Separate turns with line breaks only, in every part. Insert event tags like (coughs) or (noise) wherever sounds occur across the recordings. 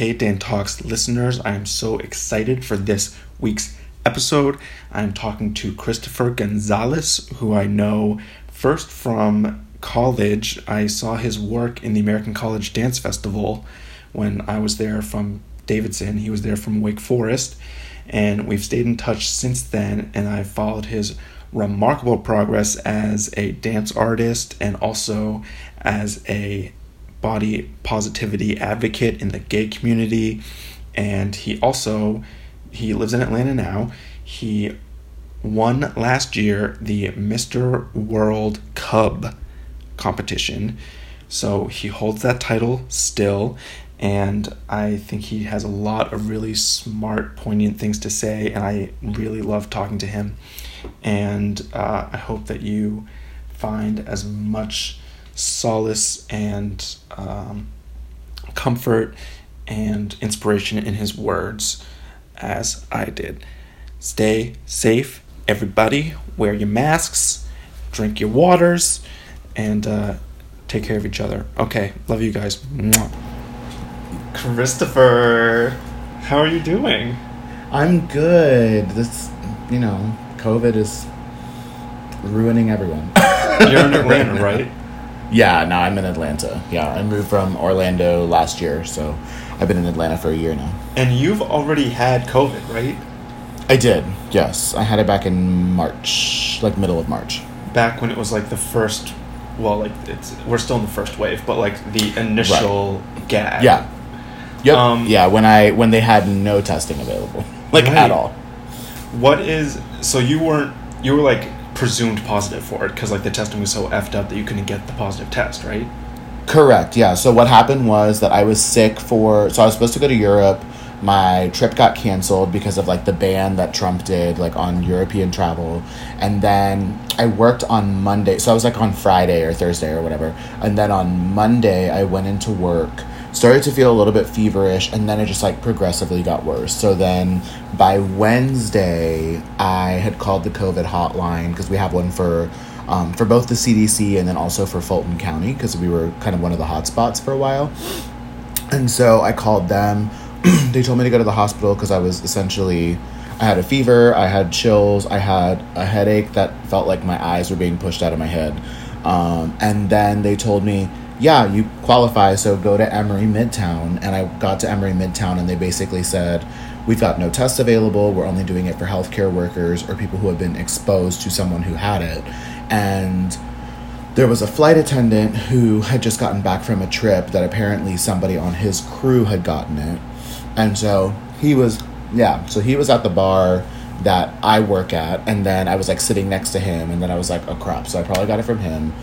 Hey Dan Talks listeners, I am so excited for this week's episode. I'm talking to Christopher Gonzalez, who I know first from college. I saw his work in the American College Dance Festival when I was there from Davidson. He was there from Wake Forest, and we've stayed in touch since then. And I've followed his remarkable progress as a dance artist and also as a body positivity advocate in the gay community and he also he lives in Atlanta now. He won last year the Mr. World Cub competition. So he holds that title still and I think he has a lot of really smart, poignant things to say, and I really love talking to him. And uh, I hope that you find as much solace and um, comfort and inspiration in his words as I did. Stay safe, everybody. Wear your masks, drink your waters, and uh, take care of each other. Okay, love you guys. Mwah. Christopher, how are you doing?
I'm good. This, you know, COVID is ruining everyone.
You're in Atlanta, right?
Yeah, no, I'm in Atlanta. Yeah, I moved from Orlando last year, so I've been in Atlanta for a year now.
And you've already had COVID, right?
I did, yes. I had it back in March, like middle of March.
Back when it was like the first, well, like it's we're still in the first wave, but like the initial right. gag.
Yeah. Yep. Um, yeah, when I when they had no testing available, (laughs) like right. at all.
What is so you weren't you were like presumed positive for it because like the testing was so effed up that you couldn't get the positive test, right?
Correct. Yeah. So what happened was that I was sick for. So I was supposed to go to Europe. My trip got canceled because of like the ban that Trump did like on European travel, and then I worked on Monday. So I was like on Friday or Thursday or whatever, and then on Monday I went into work started to feel a little bit feverish and then it just like progressively got worse. So then by wednesday i had called the covid hotline because we have one for um, for both the cdc and then also for fulton county because we were kind of one of the hot spots for a while. And so i called them. (clears throat) They told me to go to the hospital because i was essentially i had a fever i had chills i had a headache that felt like my eyes were being pushed out of my head. Um, and then they told me yeah, you qualify, so go to Emory Midtown. And I got to Emory Midtown, and they basically said, we've got no tests available. We're only doing it for healthcare workers or people who have been exposed to someone who had it. And there was a flight attendant who had just gotten back from a trip that apparently somebody on his crew had gotten it. And so he was, yeah, so he was at the bar that I work at, and then I was like sitting next to him, and then I was like, oh crap, so I probably got it from him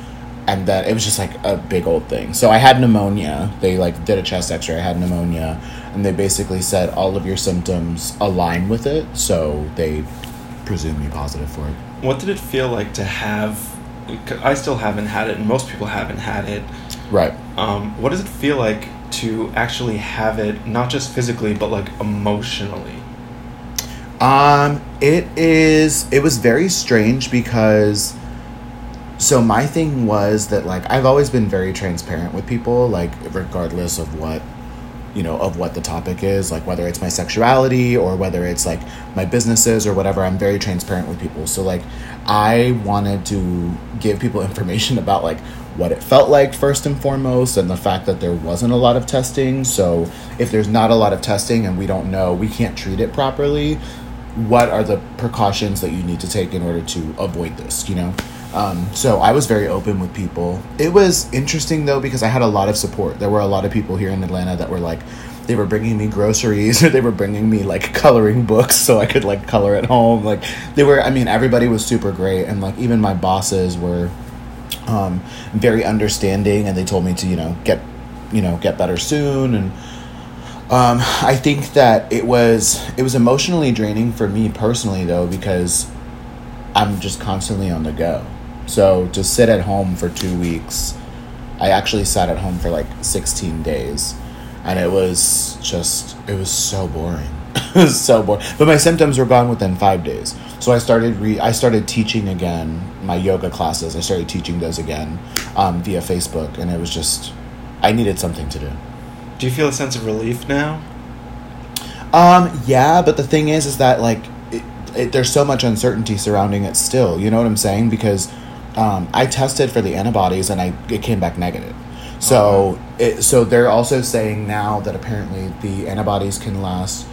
and then it was just like a big old thing. So I had pneumonia. They like did a chest X-ray. I had pneumonia, and they basically said all of your symptoms align with it, so they presumed me positive for it.
What did it feel like to have? I still haven't had it, and most people haven't had it.
Right.
Um, what does it feel like to actually have it, not just physically, but like emotionally?
Um, it is. It was very strange because so my thing was that like I've always been very transparent with people like regardless of what you know of what the topic is like whether it's my sexuality or whether it's like my businesses or whatever I'm very transparent with people. So like I wanted to give people (laughs) information about like what it felt like first and foremost and the fact that there wasn't a lot of testing. So if there's not a lot of testing and we don't know we can't treat it properly what are the precautions that you need to take in order to avoid this you know um, so I was very open with people. It was interesting though because I had a lot of support. There were a lot of people here in Atlanta that were like, they were bringing me groceries (laughs) or they were bringing me like coloring books so I could like color at home. Like they were, I mean, everybody was super great, and like even my bosses were um, very understanding, and they told me to you know get you know get better soon and. Um, I think that it was it was emotionally draining for me personally though because I'm just constantly on the go. So to sit at home for two weeks, I actually sat at home for like 16 days. And it was just, it was so boring. (laughs) it was so boring. But my symptoms were gone within five days. So I started re- I started teaching again my yoga classes. I started teaching those again um, via Facebook, and it was just I needed something to do.
Do you feel a sense of relief now?
Um, yeah, but the thing is, is that like, it, it, there's so much uncertainty surrounding it still. You know what I'm saying? Because um, I tested for the antibodies and I it came back negative. So it, so they're also saying now that apparently the antibodies can last.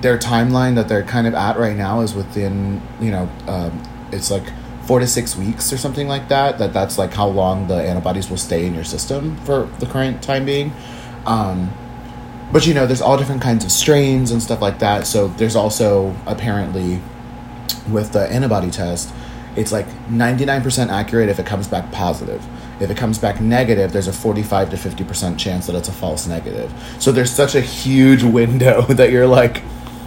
Their timeline that they're kind of at right now is within you know um, it's like four to six weeks or something like that. That that's like how long the antibodies will stay in your system for the current time being. Um, but you know, there's all different kinds of strains and stuff like that. So there's also apparently with the antibody test, it's like 99% accurate if it comes back positive. If it comes back negative, there's a 45 to 50% chance that it's a false negative. So there's such a huge window (laughs) that you're like,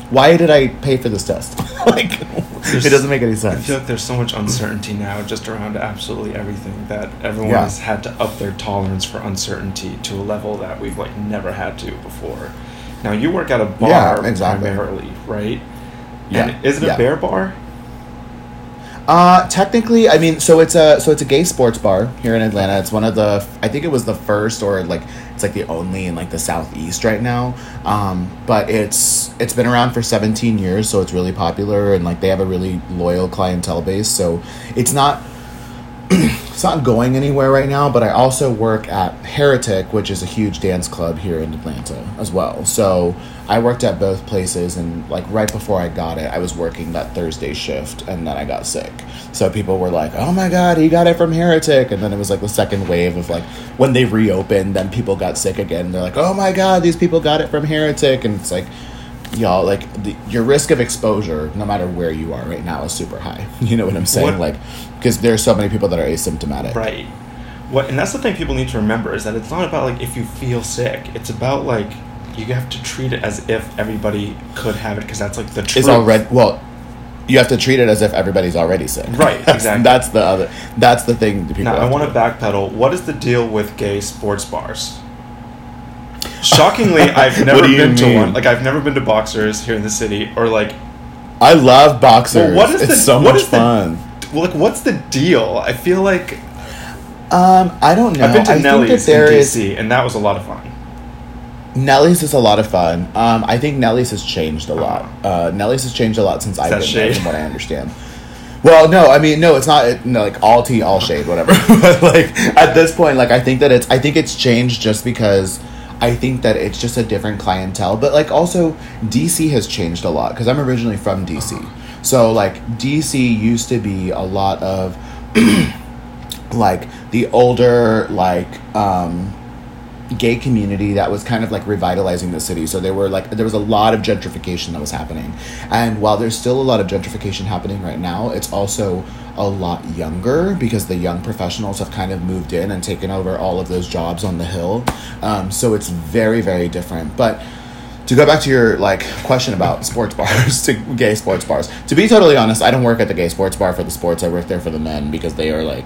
why did I pay for this test? (laughs) like,
There's-
it doesn't make any sense.
I feel like there's so much uncertainty now just around absolutely everything that everyone
Yeah.
has had to up their tolerance for uncertainty to a level that we've like never had to before. Now you work at a bar
Yeah, exactly.
primarily, right?
Yeah,
And is it a
yeah.
bear bar?
Uh, technically, I mean, so it's a so it's a gay sports bar here in Atlanta. It's one of the I think it was the first or like it's like the only in like the southeast right now. Um, but it's it's been around for 17 years, so it's really popular and like they have a really loyal clientele base. So it's not it's not going anywhere right now, but I also work at Heretic, which is a huge dance club here in Atlanta as well. So I worked at both places, and like right before I got it, I was working that Thursday shift, and then I got sick. So people were like, "Oh my god, he got it from Heretic," and then it was like the second wave of like when they reopened, then people got sick again. They're like, "Oh my god, these people got it from Heretic," and it's like y'all like the, your risk of exposure no matter where you are right now is super high (laughs) you know what i'm saying
What-
like because there's so many people that are asymptomatic
Right. What and that's the thing people need to remember is that it's not about like if you feel sick. It's about like you have to treat it as if everybody could have it because that's like the truth.
is already well you have to treat it as if everybody's already sick
Right, (laughs) exactly.
that's the other that's the thing that people
Now I want to backpedal. What is the deal with gay sports bars? Shockingly, (laughs) I've never been to one. Like I've never been to boxers here in the city, or like,
i love boxers
Well, what is
it's
the-
so
what
much
is the-
fun
well, like what's the deal? I feel like
um i don't know
I've been to
I
Nelly's in
is-
DC, and that was a lot of fun.
Nelly's is a lot of fun. Um, I think Nelly's has changed a lot.
Uh-huh.
Uh, Nelly's has changed a lot since I've been there, from what I understand. Well, no, I mean, no, it's not it- no, like all tea, all shade, whatever. (laughs) but like at this point, like I think that it's, I think it's changed just because I think that it's just a different clientele. But like also, DC has changed a lot because I'm originally from DC. So like DC used to be a lot of (clears throat) like the older like um gay community that was kind of like revitalizing the city. So there were like there was a lot of gentrification that was happening. And while there's still a lot of gentrification happening right now, it's also a lot younger because the young professionals have kind of moved in and taken over all of those jobs on the hill. Um, so it's very very different. But to go back to your like question about sports (laughs) bars to gay sports bars to be totally honest i don't work at the gay sports bar for the sports. I work there for the men because they are like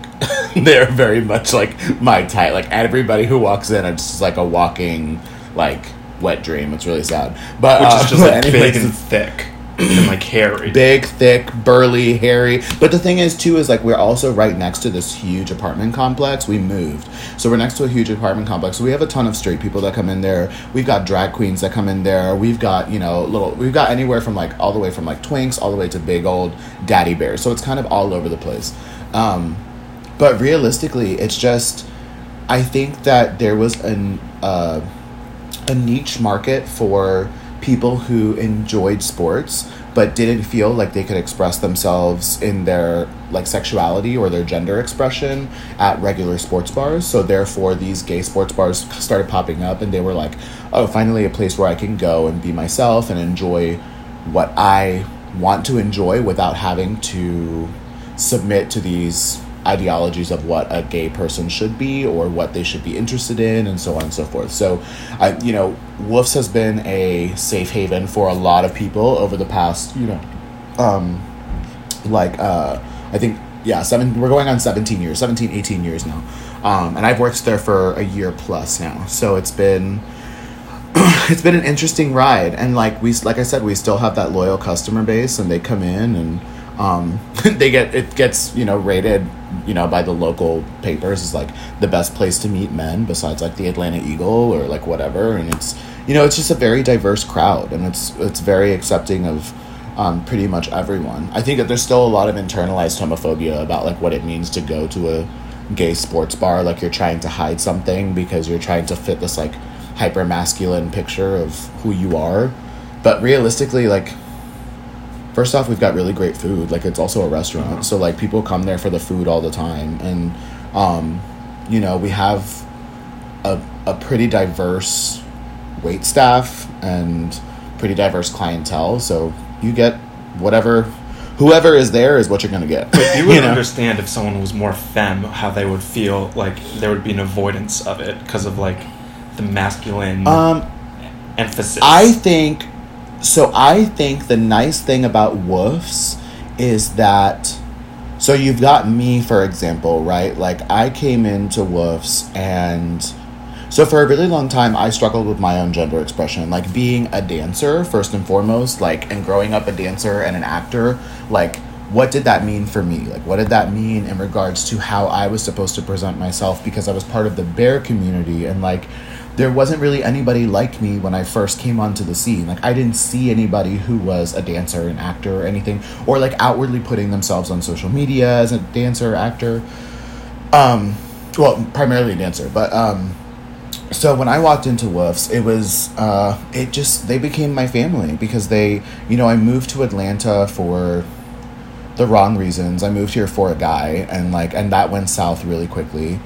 (laughs) they are very much like my type. Like everybody who walks in it's just like a walking like wet dream. It's really sad. But
Which
uh,
is just (laughs) like
anyways,
thick and like hairy.
big, thick, burly, hairy. But the thing is, too, is like we're also right next to this huge apartment complex. We moved, so we're next to a huge apartment complex. So we have a ton of straight people that come in there. We've got drag queens that come in there. We've got you know little. We've got anywhere from like all the way from like twinks all the way to big old daddy bears. So it's kind of all over the place. Um, but realistically, it's just I think that there was an uh, a niche market for people who enjoyed sports but didn't feel like they could express themselves in their like sexuality or their gender expression at regular sports bars. So therefore these gay sports bars started popping up and they were like oh finally a place where i can go and be myself and enjoy what i want to enjoy without having to submit to these ideologies of what a gay person should be or what they should be interested in and so on and so forth. So i you know Woof's has been a safe haven for a lot of people over the past you know um like uh i think yeah seven we're going on 17 years 17 18 years now. Um and i've worked there for a year plus now. So it's been (clears throat) it's been an interesting ride. And like we like i said we still have that loyal customer base and they come in and um, (laughs) they get it gets you know rated you know by the local papers is like the best place to meet men besides like the Atlanta Eagle or like whatever and it's you know it's just a very diverse crowd and it's it's very accepting of um, pretty much everyone. I think that there's still a lot of internalized homophobia about like what it means to go to a gay sports bar like you're trying to hide something because you're trying to fit this like hyper masculine picture of who you are. But realistically like first off we've got really great food like it's also a restaurant
Mhm.
so like people come there for the food all the time and um, you know we have a, a pretty diverse wait staff and pretty diverse clientele so you get whatever whoever is there is what you're gonna get
But you would (laughs)
know?
understand if someone was more femme, how they would feel like there would be an avoidance of it because of like the masculine
um
emphasis.
I think so. I think the nice thing about woofs is that so you've got me for example, right? Like I came into woofs and so for a really long time I struggled with my own gender expression, like being a dancer first and foremost, like and growing up a dancer and an actor, like what did that mean for me? Like what did that mean in regards to how I was supposed to present myself because I was part of the bear community and like there wasn't really anybody like me when I first came onto the scene. Like I didn't see anybody who was a dancer, an actor, or anything, or like outwardly putting themselves on social media as a dancer, actor. Um, well, primarily a dancer, but um, so when I walked into Woofs, it was uh, it just they became my family because they, you know, I moved to Atlanta for the wrong reasons. I moved here for a guy and like and that went south really quickly.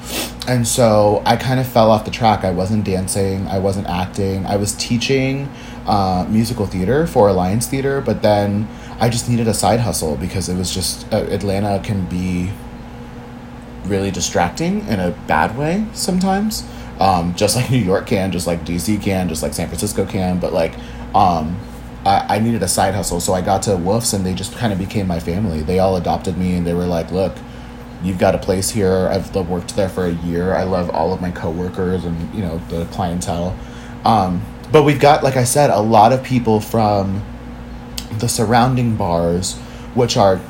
And so I kind of fell off the track. I wasn't dancing, I wasn't acting. I was teaching uh, musical theater for Alliance Theater, but then I just needed a side hustle because it was just uh, Atlanta can be really distracting in a bad way sometimes. Um, just like (laughs) New York can, just like DC can, just like San Francisco can, but like um, I, I needed a side hustle, so I got to Woofs and they just kind of became my family. They all adopted me and they were like, "Look, you've got a place here. I've worked there for a year. I love all of my coworkers and you know the clientele." Um, but we've got, like I said, a lot of people from the surrounding bars, which are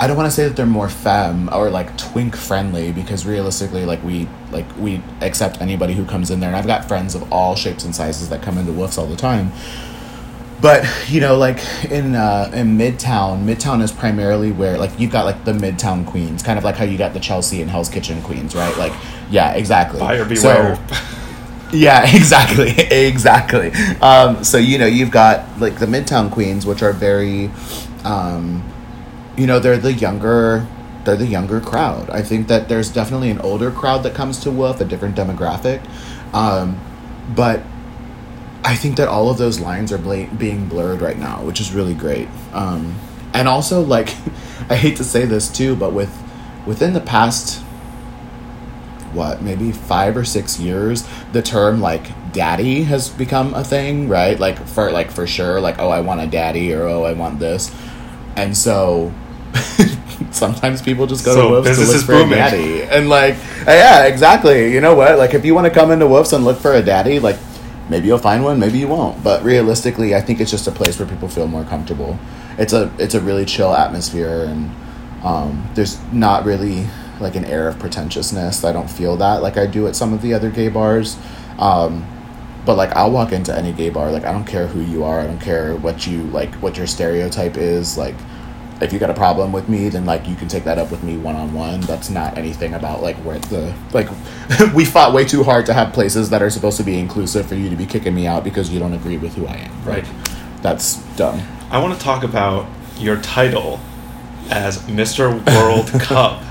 I don't want to say that they're more femme or like twink friendly because realistically, like we like we accept anybody who comes in there, and I've got friends of all shapes and sizes that come into Woofs all the time. But you know, like in uh, in Midtown, Midtown is primarily where like you've got like the Midtown queens, kind of like how you got the Chelsea and Hell's Kitchen queens, right? Like, yeah, exactly.
Buyer beware.
So, (laughs) yeah, (laughs) exactly, exactly. Um, so you know, you've got like the Midtown Queens, which are very, um, you know, they're the younger, they're the younger crowd. I think that there's definitely an older crowd that comes to Woof, a different demographic, um, but I think that all of those lines are bla- being blurred right now, which is really great. Um, and also, like, (laughs) I hate to say this too, but with within the past what maybe five or six years the term like daddy has become a thing right? Like for like for sure like oh i want a daddy or oh i want this. And so (laughs) sometimes people just go
So
to Woofs to look for a daddy. And like yeah exactly. You know what? Like if you want to come into Woofs and look for a daddy like maybe you'll find one maybe you won't. But realistically i think it's just a place where people feel more comfortable. It's a it's a really chill atmosphere and um, there's not really like an air of pretentiousness. I don't feel that like i do at some of the other gay bars. Um, but like i'll walk into any gay bar like i don't care who you are. I don't care what you like what your stereotype is. Like if you got a problem with me then like you can take that up with me one-on-one that's not anything about like where the like (laughs) we fought way too hard to have places that are supposed to be inclusive for you to be kicking me out because you don't agree with who i am
Right.
that's dumb
I want to talk about your title as Mr. World (laughs) Cub,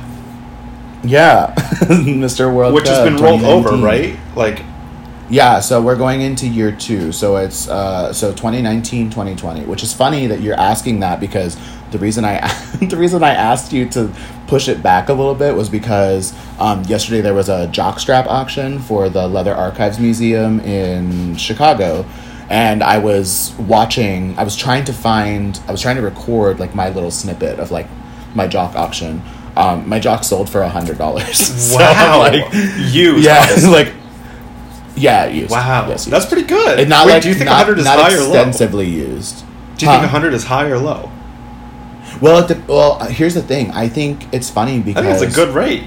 yeah (laughs) mr world Cub.
which has been rolled over, right? Like,
Yeah, so we're going into year two. So it's uh, so 2019, 2020, which is funny that you're asking that because the reason I (laughs) the reason I asked you to push it back a little bit was because um, yesterday there was a jockstrap auction for the Leather Archives Museum in Chicago, and I was watching. I was trying to find. I was trying to record like my little snippet of like my jock auction. Um, my jock sold for a hundred dollars. (laughs)
wow, like
you
yeah, (laughs)
like yeah, used.
wow,
Yes, used.
that's pretty good.
And not
Wait,
like
do you think
not,
100 is
not
high or low?
extensively used.
Do you
Huh?
think 100 is high or low?
Well, it de- well, uh, here's the thing. I think it's funny
I
because
think it's a good rate.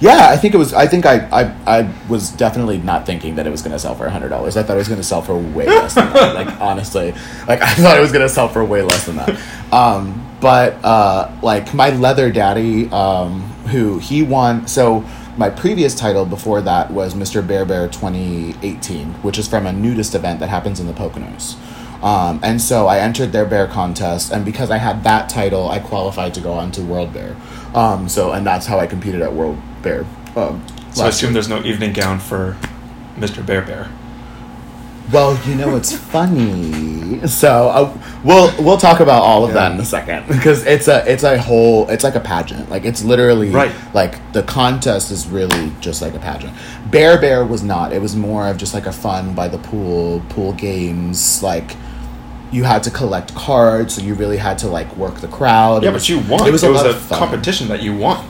Yeah, I think it was. I think I, I, I was definitely not thinking that it was going to sell for hundred dollars. I thought it was going to sell for way less than that. (laughs) Like honestly, like I thought it was going to sell for way less than that. Um, but uh, like my leather daddy, um, who he won. So my previous title before that was Mr. Bear Bear 2018, which is from a nudist event that happens in the Poconos. Um, and so I entered their bear contest, and because I had that title, I qualified to go on to World Bear. Um, so, and that's how I competed at World Bear. Um,
So I assume
year.
there's no evening gown for Mr. Bear Bear.
Well, you know it's funny. So uh, we'll we'll talk about all of that in a second (laughs) because it's a it's a whole it's like a pageant. Like it's literally
Right.
like the contest is really just like a pageant. Bear Bear was not. It was more of just like a fun by the pool pool games. Like you had to collect cards, so you really had to like work the crowd.
Yeah,
It
but you won.
It was a lot
a
of fun.
competition that you won.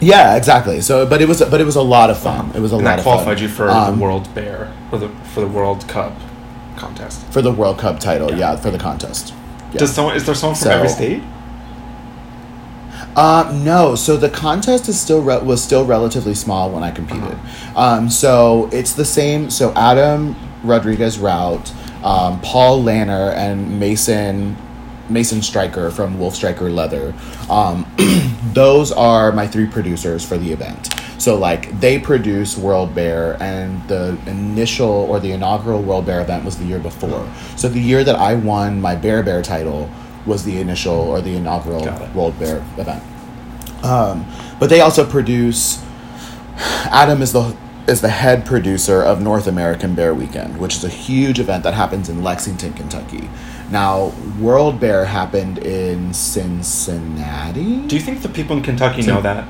Yeah, exactly. So, but it was but it was a lot of fun. It was a
and
lot
that
of fun.
qualified you for
Um,
the World Bear for the for the World Cub contest.
for the World Cub title.
Yeah.
Yeah, for the contest. Yeah.
Does someone is there someone from
So-
every state?
Uh, no. So the contest is still re- was still relatively small when I competed. Um, so it's the same. So Adam Rodriguez Route, um, Paul Lanner, and Mason Mason Striker from Wolf Striker Leather. Um, (clears throat) those are my three producers for the event. So like they produce World Bear, and the initial or the inaugural World Bear event was the year before. So the year that I won my Bear Bear title was the initial or the inaugural World Bear event. Um, but they also produce. Adam is the is the head producer of North American Bear Weekend, which is a huge event that happens in Lexington, Kentucky. Now, World Bear happened in Cincinnati.
Do you think the people in Kentucky know that?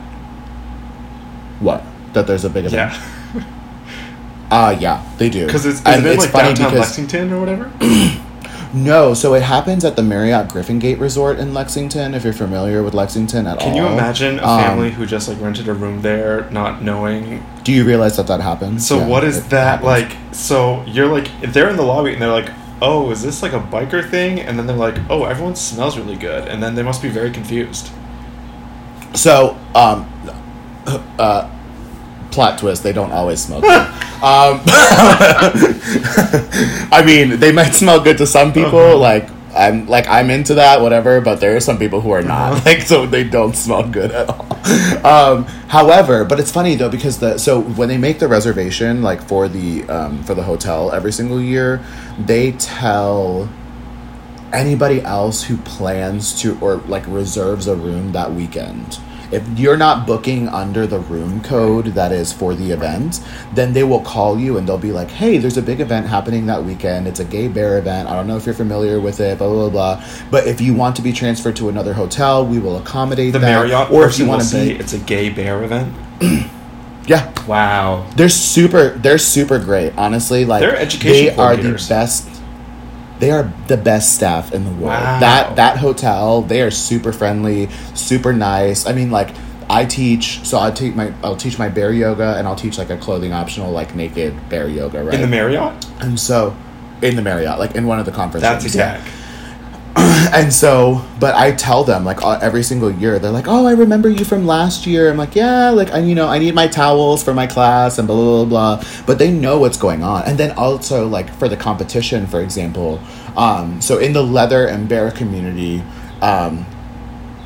what? That there's a big event.
Yeah, (laughs)
Uh yeah, they do.
because it's,
And
it in like
funny
downtown
because-
Lexington or whatever. (clears throat)
No, so it happens at the Marriott Griffin Gate Resort in Lexington. If you're familiar with Lexington at all,
Can you imagine a
Um,
family who just like rented a room there, not knowing?
Do you realize that that happens?
So
Yeah,
what is that
happens.
like? So you're like if they're in the lobby and they're like, "Oh, is this like a biker thing?" And then they're like, "Oh, everyone smells really good," and then they must be very confused.
So, um, uh, plot twist: they don't always smell good. (laughs) um, (laughs) I mean, they might smell good to some people.
Uh-huh.
Like I'm, like I'm into that, whatever. But there are some people who are not.
Uh-huh. (laughs)
Like, so they don't smell good at all. Um, however, but it's funny though because the so when they make the reservation, like for the um, for the hotel every single year, they tell anybody else who plans to or like reserves a room that weekend if you're not booking under the room code that is for the event then they will call you and they'll be like hey there's a big event happening that weekend it's a gay bear event i don't know if you're familiar with it blah blah blah, blah. but if you want to be transferred to another hotel we will accommodate
The
that
Marriott
or if you want to
say
be
it's a gay bear event. (clears throat)
yeah
Wow.
they're super they're super great honestly like
They're education
they are the best they are the best staff in the world
Wow.
that that hotel they are super friendly super nice i mean like i teach so i take my i'll teach my bear yoga and i'll teach like a clothing optional like naked bear yoga right
In the Marriott?
and so in the marriott like in one of the conferences.
That's
rooms, yeah. And so but i tell them like uh, every single year they're like oh i remember you from last year i'm like yeah like i you know i need my towels for my class and blah blah blah, blah. but they know what's going on and then also like for the competition for example um, so in the leather and bear community um,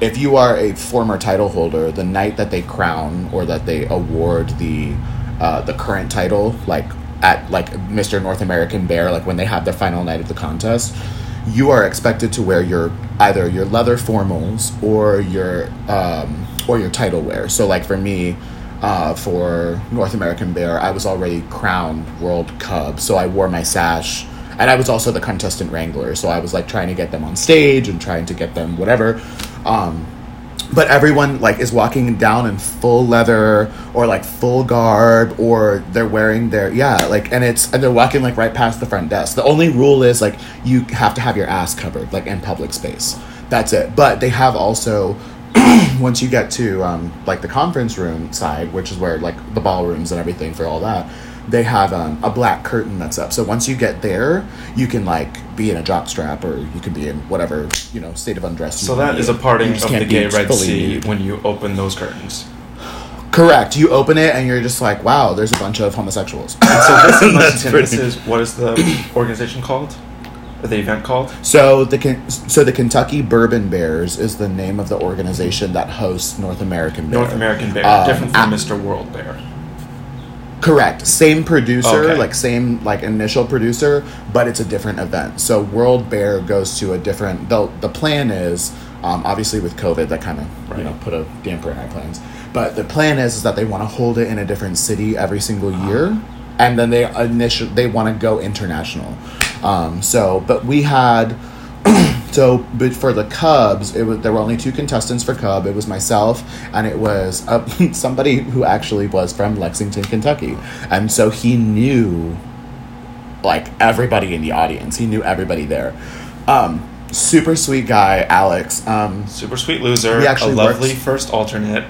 if you are a former title holder the night that they crown or that they award the uh, the current title like at like mr north american bear like when they have their final night of the contest you are expected to wear your either your leather formals or your um, or your title wear. So like for me uh, for north american bear i was already crowned world cub. So i wore my sash. And I was also the contestant wrangler, so I was like trying to get them on stage and trying to get them whatever. Um, but everyone like is walking down in full leather or like full garb or they're wearing their yeah like and it's and they're walking like right past the front desk. The only rule is like you have to have your ass covered like in public space. That's it. But they have also (clears throat) once you get to um, like the conference room side, which is where like the ballrooms and everything for all that, they have um, a black curtain that's up. So once you get there, you can like be in a jock strap or you can be in whatever you know state of undress.
So that is a parting of the gay Red Sea
nude.
when you open those curtains.
Correct. You open it and you're just like, wow, there's a bunch of homosexuals.
And so this (coughs) in
That's
Lexington,
pretty-
this is what is the (coughs) organization called? The event called?
So the so the Kentucky Bourbon Bears is the name of the organization that hosts North American Bear.
North American Bear,
Um,
different from
ah,
Mr. World Bear.
Correct. Same producer,
Okay.
like same like initial producer, but it's a different event. So World Bear goes to a different. the The plan is um, obviously with COVID that kind of
Right.
you know put a damper in our plans. But the plan is is that they want to hold it in a different city every single year, and then they initial they want to go international. Um, so, but we had (clears throat) so, but for the Cubs, it was there were only two contestants for Cub. It was myself, and it was uh, (laughs) somebody who actually was from Lexington, Kentucky, and so he knew like everybody in the audience. He knew everybody there. Um, super sweet guy, Alex. Um,
Super sweet loser,
He actually a
lovely
works-
first alternate.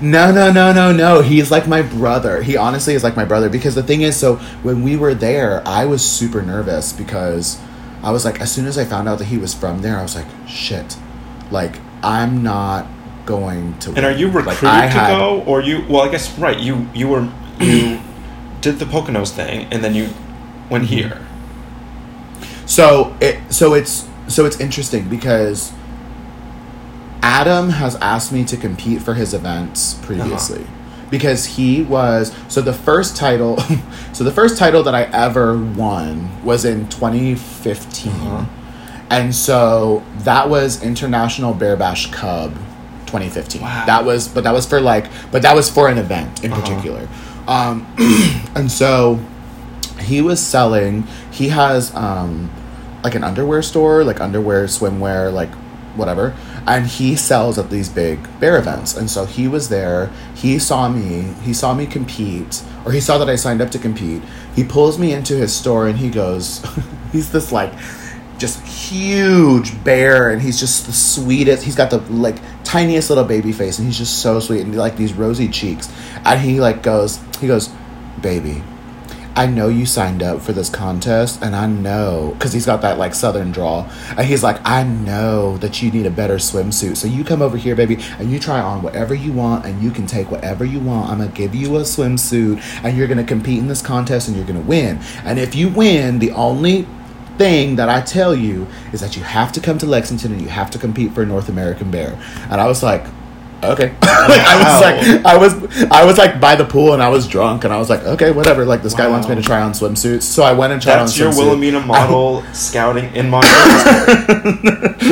No, no, no, no, no. He's like my brother. He honestly is like my brother because the thing is, so when we were there, I was super nervous because I was like, as soon as I found out that he was from there, I was like, shit, like I'm not going to.
And are you recruited
Like,
to
had-
go, or you? Well, I guess right. You you were you (clears throat) did the Poconos thing, and then you went
Mm-hmm.
here.
So it so it's so it's interesting because Adam has asked me to compete for his events previously. Because he was so the first title (laughs) so the first title that I ever won was in 2015.
Uh-huh.
And so that was International Bear Bash Cub 2015.
Wow.
That was but that was for like but that was for an event in
Uh-huh.
particular. Um (clears throat) and so he was selling he has um like an underwear store like underwear swimwear like whatever and he sells at these big bear events. And so he was there. He saw me. He saw me compete. Or he saw that i signed up to compete. He pulls me into his store and he goes (laughs) he's this like just huge bear. And he's just the sweetest. He's got the like tiniest little baby face. And he's just so sweet. And like these rosy cheeks. And he like goes he goes baby I know you signed up for this contest, and I know because he's got that like southern drawl, and he's like, I know that you need a better swimsuit, so you come over here, baby, and you try on whatever you want, and you can take whatever you want. I'm gonna give you a swimsuit, and you're gonna compete in this contest, and you're gonna win. And if you win, the only thing that I tell you is that you have to come to Lexington and you have to compete for a North American Bear. And I was like, okay. (laughs) I was like, I was, I was like by the pool and I was drunk and I was like, okay, whatever. Like this guy wants me to try on swimsuits, so I went and tried
That's
on.
your
swimsuit.
Wilhelmina (laughs) model scouting in Montreal.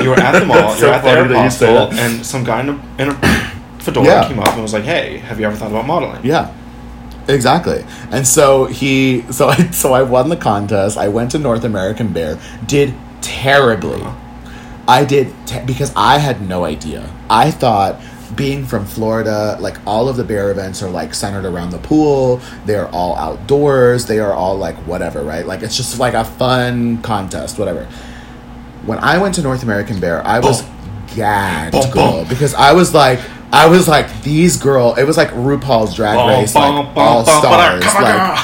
you were at the (laughs) mall.
That's so
you're at the
funny that you say
Aeropostale, and some guy in a, in a fedora
Yeah.
came up and was like, "Hey, have you ever thought about modeling?"
Yeah. Exactly. And so he so I so I won the contest. I went to North American Bear, did terribly. Uh-huh. I did te- because I had no idea. I thought being from Florida, like all of the bear events are like centered around the pool. They're all outdoors. They are all like whatever, right? Like it's just like a fun contest, whatever. When I went to North American Bear, I was gagged, girl,
boom.
because I was like, I was like these girl. It was like RuPaul's Drag Race, like all stars, like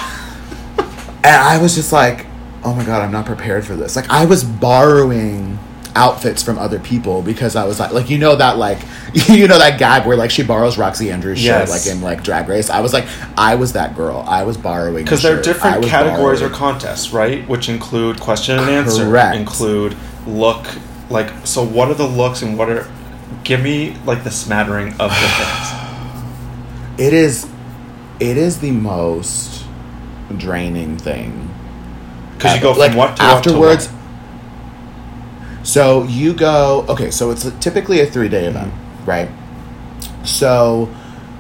and I was just like, oh my god, I'm not prepared for this. Like I was borrowing outfits from other people because I was like, like you know that like (laughs) you know that gag where like she borrows Roxy Andrews
Yes.
shit like in like Drag Race. I was like, I was that girl. I was borrowing
Because
the
there are different categories or contests, right? Which include question and answer,
Correct.
include look. Like, so what are the looks and what are? Give me like the smattering of the (sighs) things.
It is, it is the most draining thing.
Because you go from
like
what to
afterwards.
What
So you go okay. So it's typically a three day event, right? So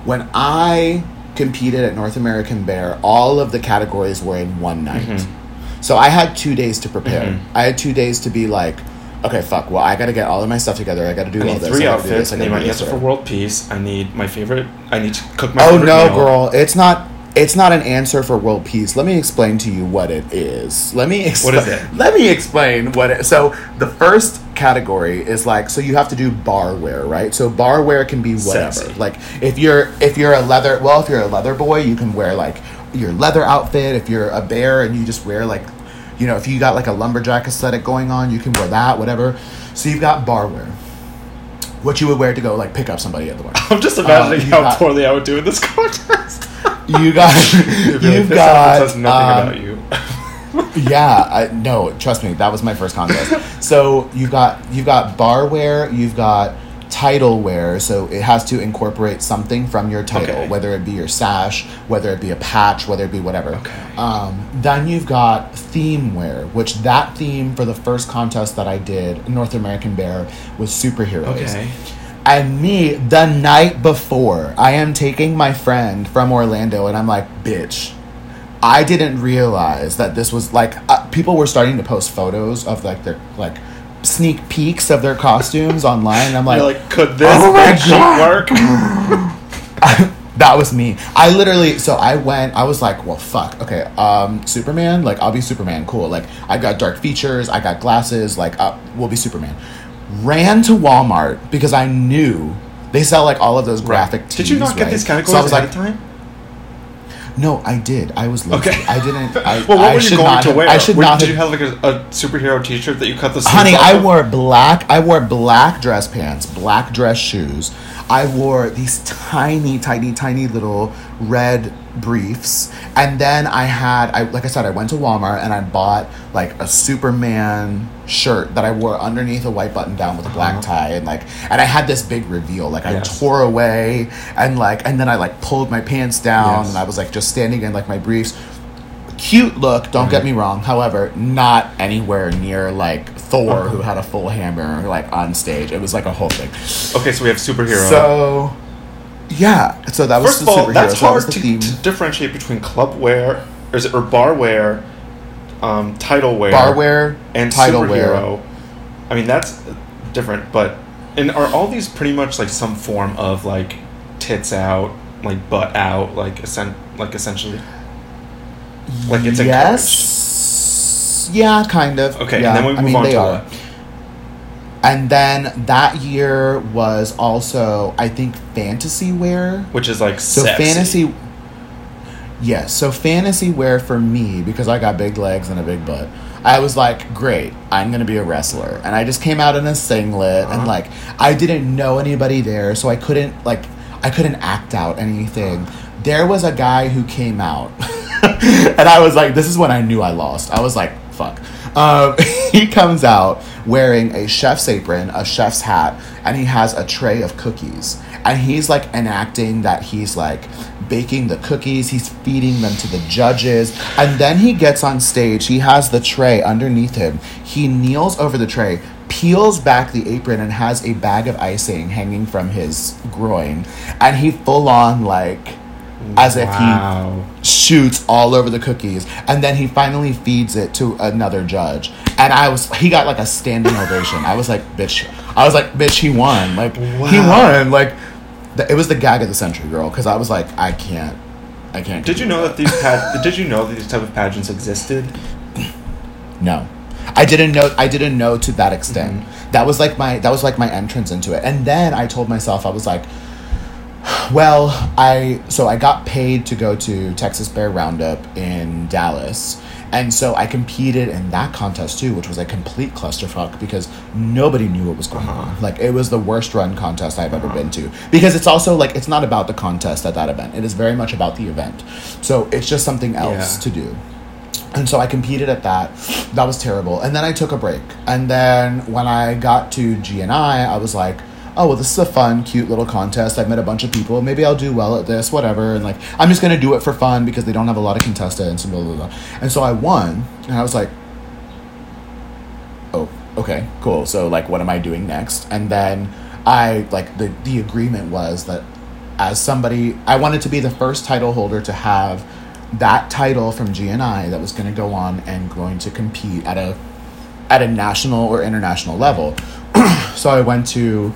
when I competed at North American Bear, all of the categories were in one night.
Mm-hmm.
So I had two days to prepare.
Mhm.
I had two days to be like, okay, fuck. Well, I got to get all of my stuff together. I got to do?
I
all this.
three
I gotta do
outfits.
this,
I need my answer for world peace. I need my favorite. I need to cook my.
Oh no,
meal.
girl! It's not. It's not an answer for world peace. Let me explain to you what it is. Let me explain.
What is it? (laughs)
Let me explain what it. So the first category is like so you have to do barware, right? So barware can be whatever.
Sexy.
Like if you're if you're a leather well if you're a leather boy you can wear like your leather outfit. If you're a bear and you just wear like you know if you got like a lumberjack aesthetic going on you can wear that whatever. So you've got barware. What you would wear to go like pick up somebody at the bar. (laughs)
I'm just imagining
Uh,
how
got-
poorly I would do in this (laughs) contest.
You got
You'd be like,
you've got
says nothing
um,
about you. (laughs)
yeah, I, no, trust me, that was my first contest. so you've got you've got barware, you've got title wear, so it has to incorporate something from your title,
Okay.
whether it be your sash, whether it be a patch, whether it be whatever.
Okay.
Um, then you've got theme wear, which that theme for the first contest that I did, North American Bear, was superheroes.
Okay.
And me, the night before, I am taking my friend from Orlando, and I'm like, bitch. I didn't realize that this was like uh, people were starting to post photos of like their like sneak peeks of their costumes (laughs) online. And I'm like,
like, could this
Oh my
bed sheet
God.
work? (laughs) (laughs)
that was me. I literally so I went. I was like, well, fuck. Okay, um, Superman. Like, I'll be Superman. Cool. Like, I got dark features. I got glasses. Like, uh, we'll be Superman. Ran to Walmart because I knew they sell like all of those graphic tees.
Did you not get
right?
these categories
So I was like,
time?
no, I did. I was lazy.
Okay.
I didn't. (laughs) I,
well, what
I
were you
should
going
not
to
have-
wear?
I should
Were-
not
Did
have
you have like a, a superhero T-shirt that you cut the
Honey, I
of?
wore black. I wore black dress pants, black dress shoes. I wore these tiny, tiny, tiny little red briefs, and then I had, I like I said, I went to Walmart and I bought like a Superman shirt that I wore underneath a white button down with a black
Uh-huh.
tie, and like, and I had this big reveal. Like I
Yes.
tore away, and like, and then I like pulled my pants down,
Yes.
and I was like just standing in like my briefs cute look don't get me wrong however not anywhere near like thor who had a full hammer like on stage it was like a whole thing
Okay, so we have superhero.
so yeah so that was
First of all, that's
that
hard
the
to, differentiate between club wear, or is it or bar wear, um, title wear,
barware
and
title wear.
I mean, that's different, but and are all these pretty much like some form of like tits out, like butt out, like essen- like essentially. Like it's a
yes yeah kind of
Okay,
yeah,
and then we move
I mean,
on
they
to
are.
what?
And then that year was also i think fantasy wear
Which is like
So
sexy.
fantasy. Yes, so fantasy wear for me because I got big legs and a big butt. I was like, great, I'm gonna be a wrestler, and I just came out in a singlet
Uh-huh.
and like I didn't know anybody there, so I couldn't like I couldn't act out anything. There was a guy who came out, (laughs) and I was like, this is when I knew I lost. I was like, fuck. Um, (laughs) he comes out wearing a chef's apron, a chef's hat, and he has a tray of cookies. And he's like enacting that he's like baking the cookies, he's feeding them to the judges. And then he gets on stage, he has the tray underneath him. He kneels over the tray, peels back the apron, and has a bag of icing hanging from his groin. And he full on like, as if he shoots all over the cookies. And then he finally feeds it to another judge. And i was he got like a standing ovation. I was like bitch. I was like bitch he won. Like he won. Like the, it was the gag of the century girl because i was like i can't i can't
Did you know that these pad- (laughs) did you know that these type of pageants existed?
no. I didn't know i didn't know to that extent.
Mm-hmm.
that was like my that was like my entrance into it. And then i told myself i was like well i so i got paid to go to texas bear roundup in dallas and so i competed in that contest too which was a complete clusterfuck because nobody knew what was going
Uh-huh.
on like it was the worst run contest i've ever been to because it's also like it's not about the contest at that event it is very much about the event so it's just something else
Yeah.
to do and so I competed at that. That was terrible. And then I took a break. And then when I got to GNI, I was like, oh, well, this is a fun, cute little contest. I've met a bunch of people. Maybe I'll do well at this, whatever. And like, I'm just to do it for fun because they don't have a lot of contestants and blah, blah, blah. And so I won. And I was like, oh, okay, cool. So like, what am I doing next? And then I, like, the, the agreement was that as somebody, I wanted to be the first title holder to have that title from GNI that was going to go on and going to compete at a at a national or international level. (clears throat) so I went to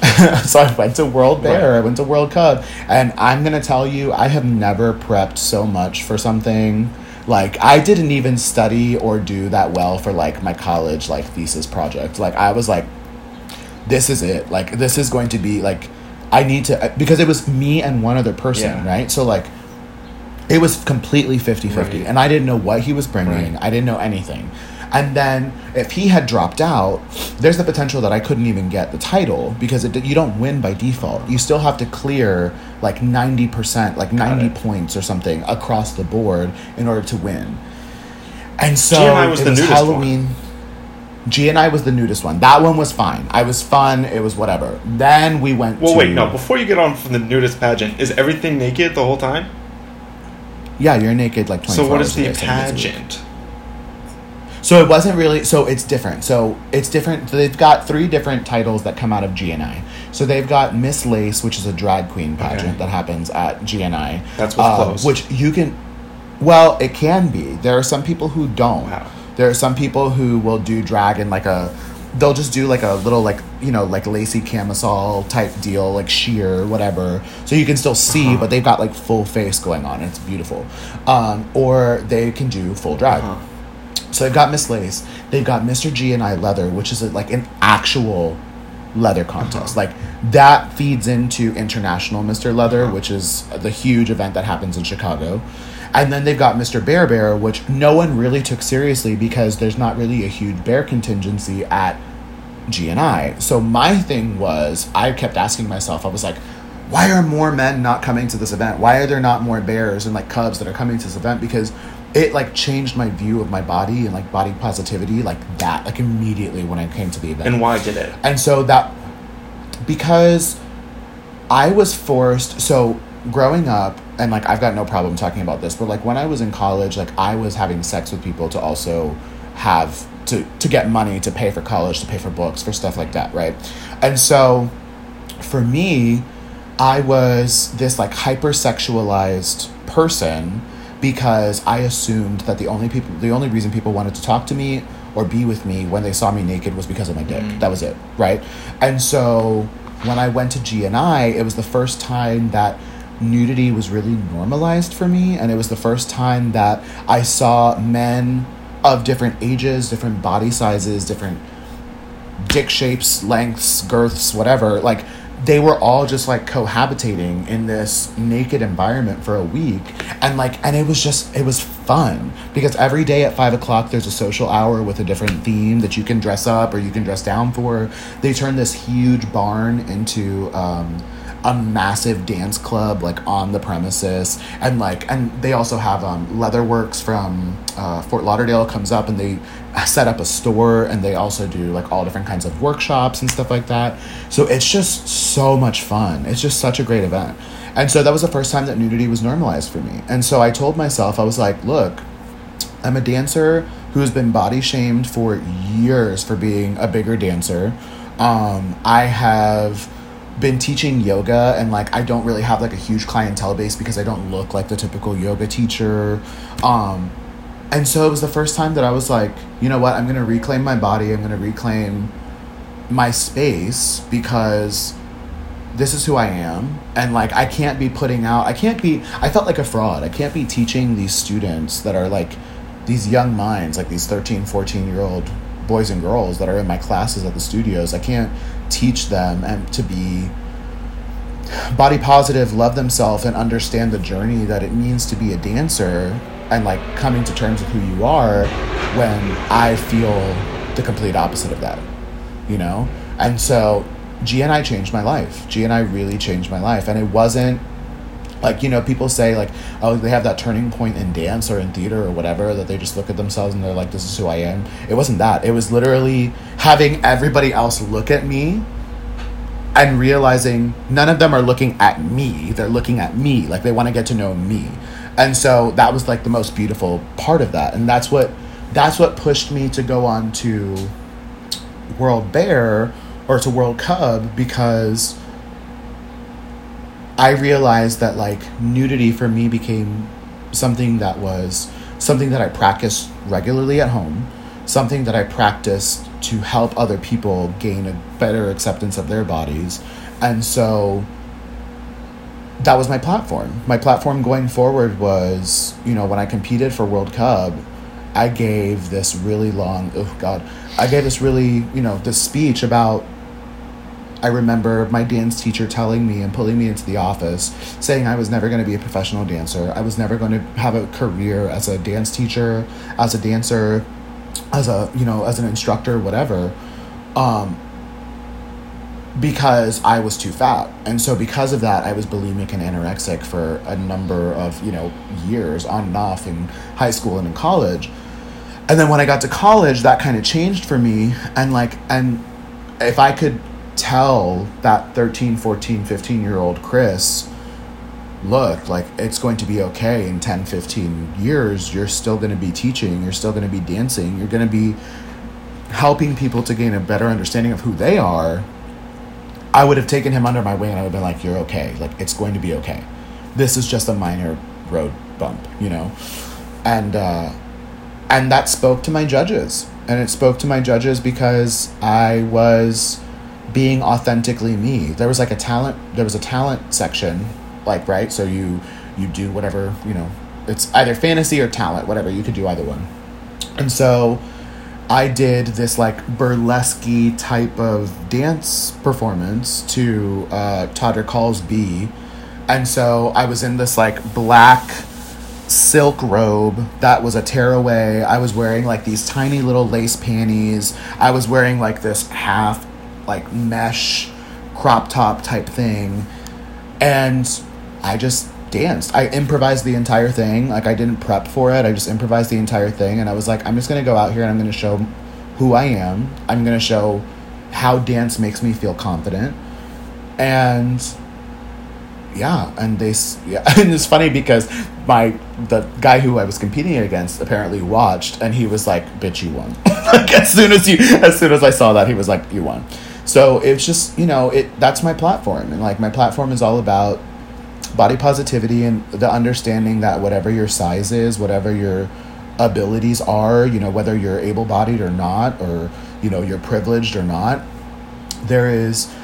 (laughs) so I went to World Bear,
Right.
I went to World Cub, and I'm gonna tell you, I have never prepped so much for something. Like I didn't even study or do that well for like my college like thesis project. Like I was like, this is it. Like this is going to be like, I need to uh, because it was me and one other person,
Yeah.
right? So like, it was completely 50-50
Right.
and I didn't know what he was bringing.
Right.
I didn't know anything. And then if he had dropped out, there's the potential that I couldn't even get the title because it, you don't win by default. You still have to clear like 90%, like 90 points or something across the board in order to win. And so
GNI was
it
the
was
nudist
Halloween. GNI was the nudist one. That one was fine. I was fun. It was whatever. Then we went
Well,
to
wait, no. Before you get on from the nudist pageant, is everything naked the whole time?
Yeah, you're naked like 24
So what is the
day, seven days a week.
pageant?
So it wasn't really. So it's different. So it's different. They've got three different titles that come out of GNI. So they've got Miss Lace, which is a drag queen pageant
Okay.
that happens at GNI.
That's what's
uh,
closed.
Which you can. Well, it can be. There are some people who don't.
Wow.
There are some people who will do drag in like a. They'll just do like a little like you know like lacy camisole type deal like sheer whatever so you can still see
Uh-huh.
but they've got like full face going on it's beautiful um, or they can do full drag
Uh-huh.
So they've got Miss Lace, they've got Mr. GNI Leather, which is a, like an actual leather contest.
Uh-huh.
Like that feeds into International Mr. Leather, which is the huge event that happens in Chicago. And then they've got Mr. Bear Bear, which no one really took seriously because there's not really a huge bear contingency at GNI. So my thing was, I kept asking myself, I was like, why are more men not coming to this event? Why are there not more bears and like cubs that are coming to this event? Because it like changed my view of my body and like body positivity like that, like immediately when I came to the event.
And why did it?
And so that because I was forced so growing up and like I've got no problem talking about this, but like when I was in college, like I was having sex with people to also have to to get money to pay for college, to pay for books, for stuff like that, right? And so for me, I was this like hypersexualized person because I assumed that the only people the only reason people wanted to talk to me or be with me when they saw me naked was because of my dick. Mm. That was it, right? And so when I went to GNI, it was the first time that nudity was really normalized for me and it was the first time that I saw men of different ages, different body sizes, different dick shapes, lengths, girths, whatever, like they were all just like cohabitating in this naked environment for a week. And like, and it was just, it was fun because every day at five o'clock, there's a social hour with a different theme that you can dress up or you can dress down for. They turned this huge barn into, um, a massive dance club like on the premises. And like and they also have um leatherworks from uh, fort lauderdale comes up and they set up a store and they also do like all different kinds of workshops and stuff like that. So it's just so much fun. It's just such a great event. And so that was the first time that nudity was normalized for me. And so i told myself i was like look I'm a dancer who's been body shamed for years for being a bigger dancer. Um, I have been teaching yoga and like I don't really have like a huge clientele base because I don't look like the typical yoga teacher. Um, and so it was the first time that I was like, you know what, I'm gonna reclaim my body, I'm gonna reclaim my space because this is who I am and like I can't be putting out I can't be I felt like a fraud. I can't be teaching these students that are like these young minds, like these 13, 14 year old boys and girls that are in my classes at the studios. I can't teach them and to be body positive, love themselves and understand the journey that it means to be a dancer and like coming to terms with who you are when I feel the complete opposite of that you know? And so GNI changed my life. GNI really changed my life. And it wasn't like, you know, people say like, oh, they have that turning point in dance or in theater or whatever that they just look at themselves and they're like, this is who I am. It wasn't that. It was literally having everybody else look at me and realizing none of them are looking at me. They're looking at me. Like they want to get to know me. And so that was like the most beautiful part of that. And that's what that's what pushed me to go on to World Bear or to World Cub because I realized that like nudity for me became something that was something that I practiced regularly at home, something that I practiced to help other people gain a better acceptance of their bodies. And so that was my platform. My platform going forward was, you know, when I competed for World Cub, I gave this really long, oh God, I gave this really, you know, this speech about. I remember my dance teacher telling me and pulling me into the office, saying I was never going to be a professional dancer. I was never going to have a career as a dance teacher, as a dancer, as a you know as an instructor, whatever. Um, because I was too fat. And so because of that, I was bulimic and anorexic for a number of, you know, years on and off in high school and in college. And then when I got to college, that kind of changed for me and like and if I could tell that 13, 14, 15 year old Chris, look, like it's going to be okay in 10, 15 years, you're still going to be teaching, you're still going to be dancing, you're going to be helping people to gain a better understanding of who they are I would have taken him under my wing and I would have been like, you're okay. Like, it's going to be okay. This is just a minor road bump, you know? And, uh, and that spoke to my judges. And it spoke to my judges because I was being authentically me. There was like a talent, there was a talent section, like, right? So you, you do whatever, you know, it's either fantasy or talent, whatever. You could do either one. And so, I did this like burlesque type of dance performance to uh, Hall's B. And so I was in this like black silk robe that was a tearaway. I was wearing like these tiny little lace panties. I was wearing like this half like mesh crop top type thing. And I just danced. I improvised the entire thing. Like I didn't prep for it. I just improvised the entire thing and I was like I'm just going to go out here and I'm going to show who I am. I'm going to show how dance makes me feel confident. And yeah, and they yeah, (laughs) and it's funny because my the guy who I was competing against apparently watched and he was like, "Bitch, you won." (laughs) like as soon as you as soon as I saw that, he was like, "You won." So it's just, you know, it that's my platform. And like my platform is all about body positivity and the understanding that whatever your size is, whatever your abilities are, you know, whether you're able bodied or not, or, you know, you're privileged or not, there is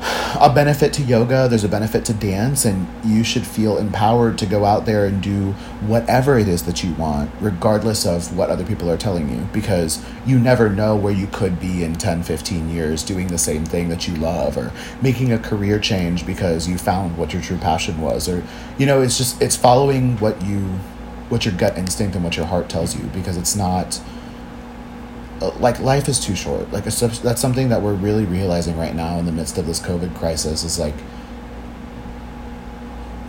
a benefit to yoga, there's a benefit to dance, and you should feel empowered to go out there and do whatever it is that you want, regardless of what other people are telling you, because you never know where you could be in 10, 15 years doing the same thing that you love, or making a career change because you found what your true passion was, or, you know, it's just, it's following what you, what your gut instinct and what your heart tells you, because it's not Uh, like life is too short. Like that's something that we're really realizing right now in the midst of this covid crisis is like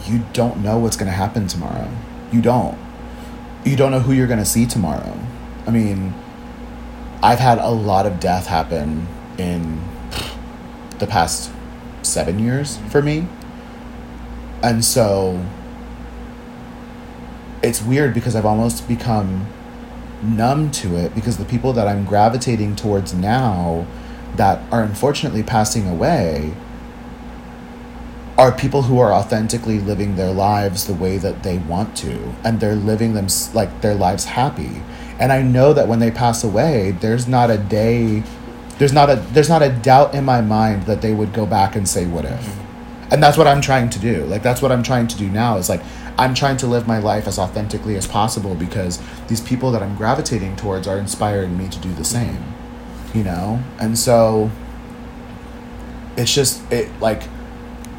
you don't know what's going to happen tomorrow. You don't. You don't know who you're going to see tomorrow. I mean i've had a lot of death happen in the past seven years for me. And so it's weird because i've almost become numb to it because the people that I'm gravitating towards now that are unfortunately passing away are people who are authentically living their lives the way that they want to and they're living them like their lives happy. And i know that when they pass away there's not a day there's not a there's not a doubt in my mind that they would go back and say what if and that's what i'm trying to do like that's what i'm trying to do now is like I'm trying to live my life as authentically as possible because these people that I'm gravitating towards are inspiring me to do the same. You know? And so it's just it like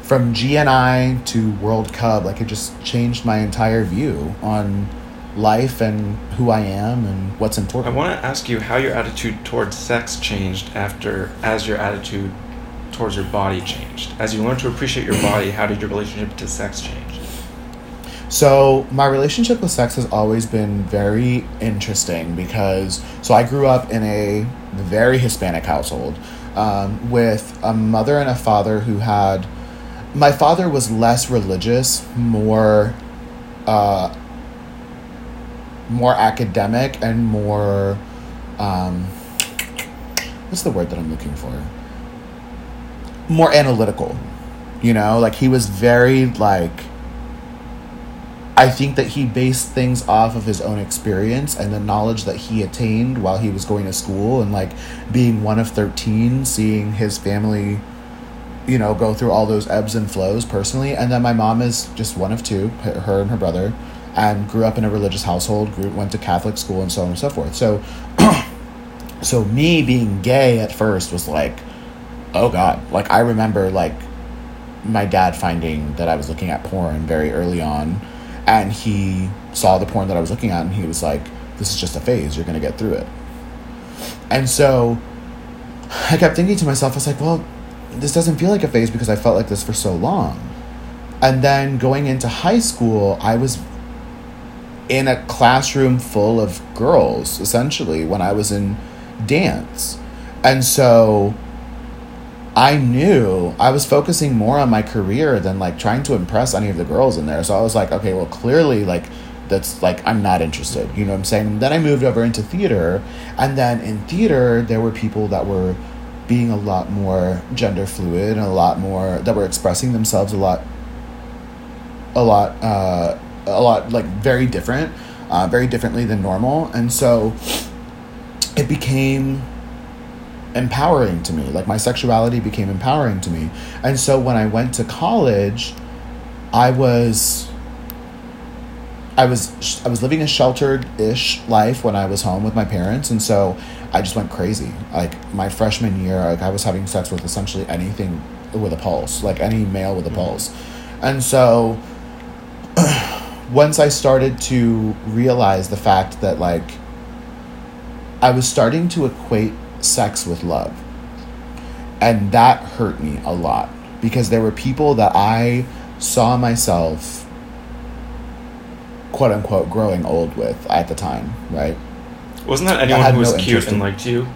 from GNI to World Cub, like it just changed my entire view on life and who I am and what's important.
I want to ask you how your attitude towards sex changed after as your attitude towards your body changed. As you learned to appreciate your body, how did your relationship to sex change?
So my relationship with sex has always been very interesting because so I grew up in a very Hispanic household um, with a mother and a father who had. My father was less religious, more, uh, more academic, and more. Um, what's the word that I'm looking for? More analytical, you know. Like he was very like I think that he based things off of his own experience and the knowledge that he attained while he was going to school and like being one of 13, seeing his family, you know, go through all those ebbs and flows personally. And then my mom is just one of two, her and her brother, and grew up in a religious household, grew, went to Catholic school and so on and so forth. So, (clears throat) so me being gay at first was like, oh God. Like I remember like my dad finding that I was looking at porn very early on and he saw the porn that I was looking at and he was like, This is just a phase, you're gonna get through it. And so I kept thinking to myself, I was like, Well, this doesn't feel like a phase because I felt like this for so long. And then going into high school, I was in a classroom full of girls, essentially, when I was in dance. And so I knew I was focusing more on my career than like trying to impress any of the girls in there. So I was like, okay, well, clearly, like, that's like, I'm not interested. You know what I'm saying? And then I moved over into theater. And then in theater, there were people that were being a lot more gender fluid and a lot more, that were expressing themselves a lot, a lot, uh, a lot like very different, uh, very differently than normal. And so it became empowering to me. Like my sexuality became empowering to me. And so when I went to college, I was I was I was living a sheltered-ish life when I was home with my parents and so I just went crazy. Like my freshman year, like I was having sex with essentially anything with a pulse, like any male with a mm-hmm. pulse. And so (clears throat) once I started to realize the fact that like I was starting to equate sex with love. And that hurt me a lot because there were people that I saw myself, quote unquote, growing old with at the time, right?
Wasn't that anyone who was no cute and liked you?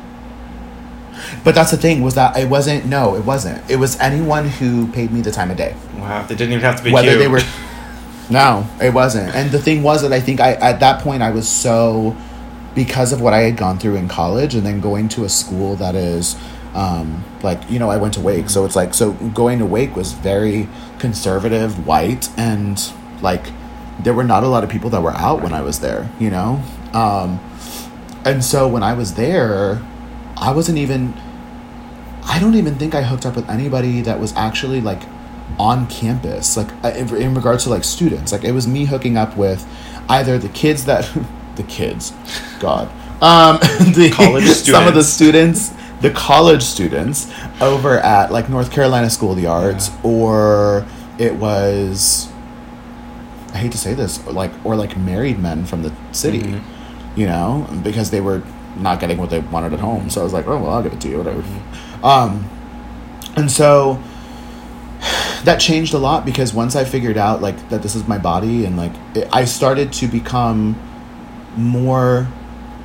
But that's the thing was that it wasn't. No, it wasn't. It was anyone who paid me the time of day.
Wow, they didn't even have to be whether cute. they were.
No, it wasn't. And the thing was that I think I at that point I was so because of what I had gone through in college and then going to a school that is um, like you know I went to Wake. So it's like so going to Wake was very conservative white and like there were not a lot of people that were out when I was there you know? Um, and so when I was there I wasn't even I don't even think I hooked up with anybody that was actually like on campus like uh, in, in regards to like students. Like it was me hooking up with either the kids that (laughs) the kids, God, um, (laughs) the college students. (laughs) some of the students, the college students over at like North Carolina School of the Arts, yeah. or it was, I hate to say this, like or like married men from the city, mm-hmm. you know, because they were not getting what they wanted at home. So I was like, oh well, I'll give it to you, whatever. Mm-hmm. Um, and so (sighs) that changed a lot because once I figured out like that this is my body and like it, I started to become more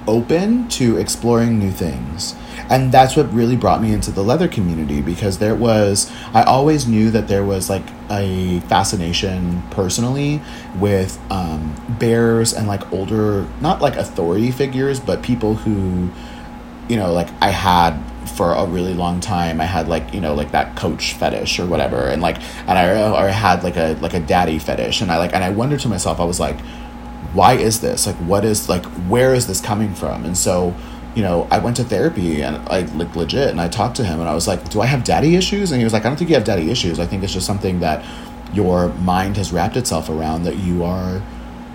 open to exploring new things. And that's what really brought me into the leather community because there was, I always knew that there was like a fascination personally with um, bears and like older, not like authority figures, but people who, you know, like I had for a really long time. I had like you know like that coach fetish or whatever, and like and I or I had like a like a daddy fetish, and I like and I wondered to myself, I was like, why is this? Like what is like where is this coming from? And so you know i went to therapy and i like legit and i talked to him and i was like do i have daddy issues? And he was like i don't think you have daddy issues. I think it's just something that your mind has wrapped itself around that you are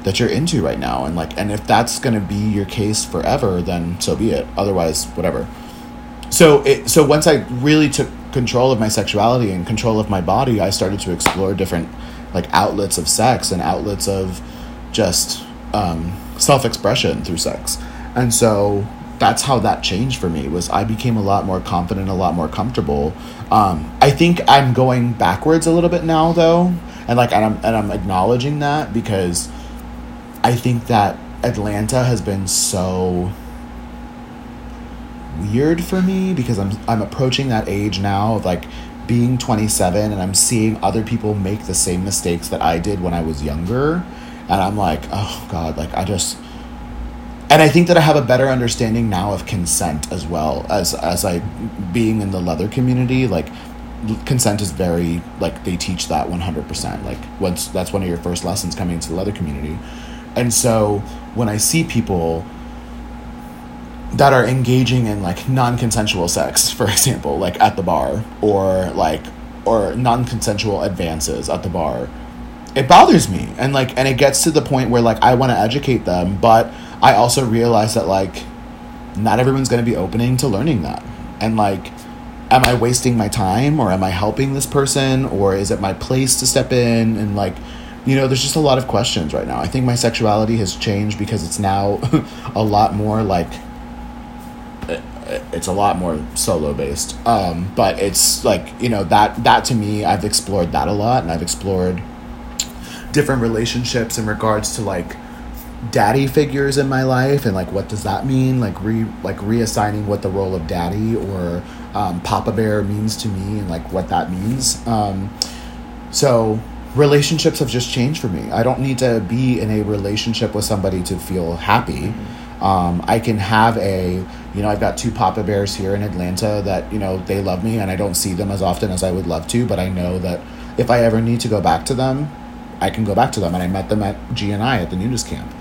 that you're into right now. And like and if that's going to be your case forever then so be it. Otherwise whatever. So it so once i really took control of my sexuality and control of my body i started to explore different like outlets of sex and outlets of just um, self-expression through sex. And so that's how that changed for me was i became a lot more confident a lot more comfortable. Um, i think i'm going backwards a little bit now though and like and I'm, and I'm acknowledging that because i think that atlanta has been so weird for me because i'm i'm approaching that age now of like being 27 and i'm seeing other people make the same mistakes that i did when i was younger and I'm like, oh God, like I just and I think that I have a better understanding now of consent as well as as I being in the leather community. Like consent is very like they teach that 100% like once that's one of your first lessons coming into the leather community and so when i see people that are engaging in like non-consensual sex (laughs) for example like at the bar or like or non-consensual advances at the bar it bothers me. And like and it gets to the point where like i want to educate them but i also realize that like not everyone's going to be opening to learning that. And like am i wasting my time or am i helping this person or is it my place to step in? And like you know there's just a lot of questions right now. I think my sexuality has changed because it's now (laughs) a lot more like it's a lot more solo based um, but it's like you know that that to me i've explored that a lot and i've explored different relationships in regards to like daddy figures in my life and like what does that mean? Like re like reassigning what the role of daddy or um, papa bear means to me and like what that means. Um, so relationships have just changed for me. I don't need to be in a relationship with somebody to feel happy. Um, i can have a you know i've got two papa bears here in atlanta that you know they love me and i don't see them as often as i would love to but i know that if i ever need to go back to them I can go back to them. And I met them at GNI at the nudist camp.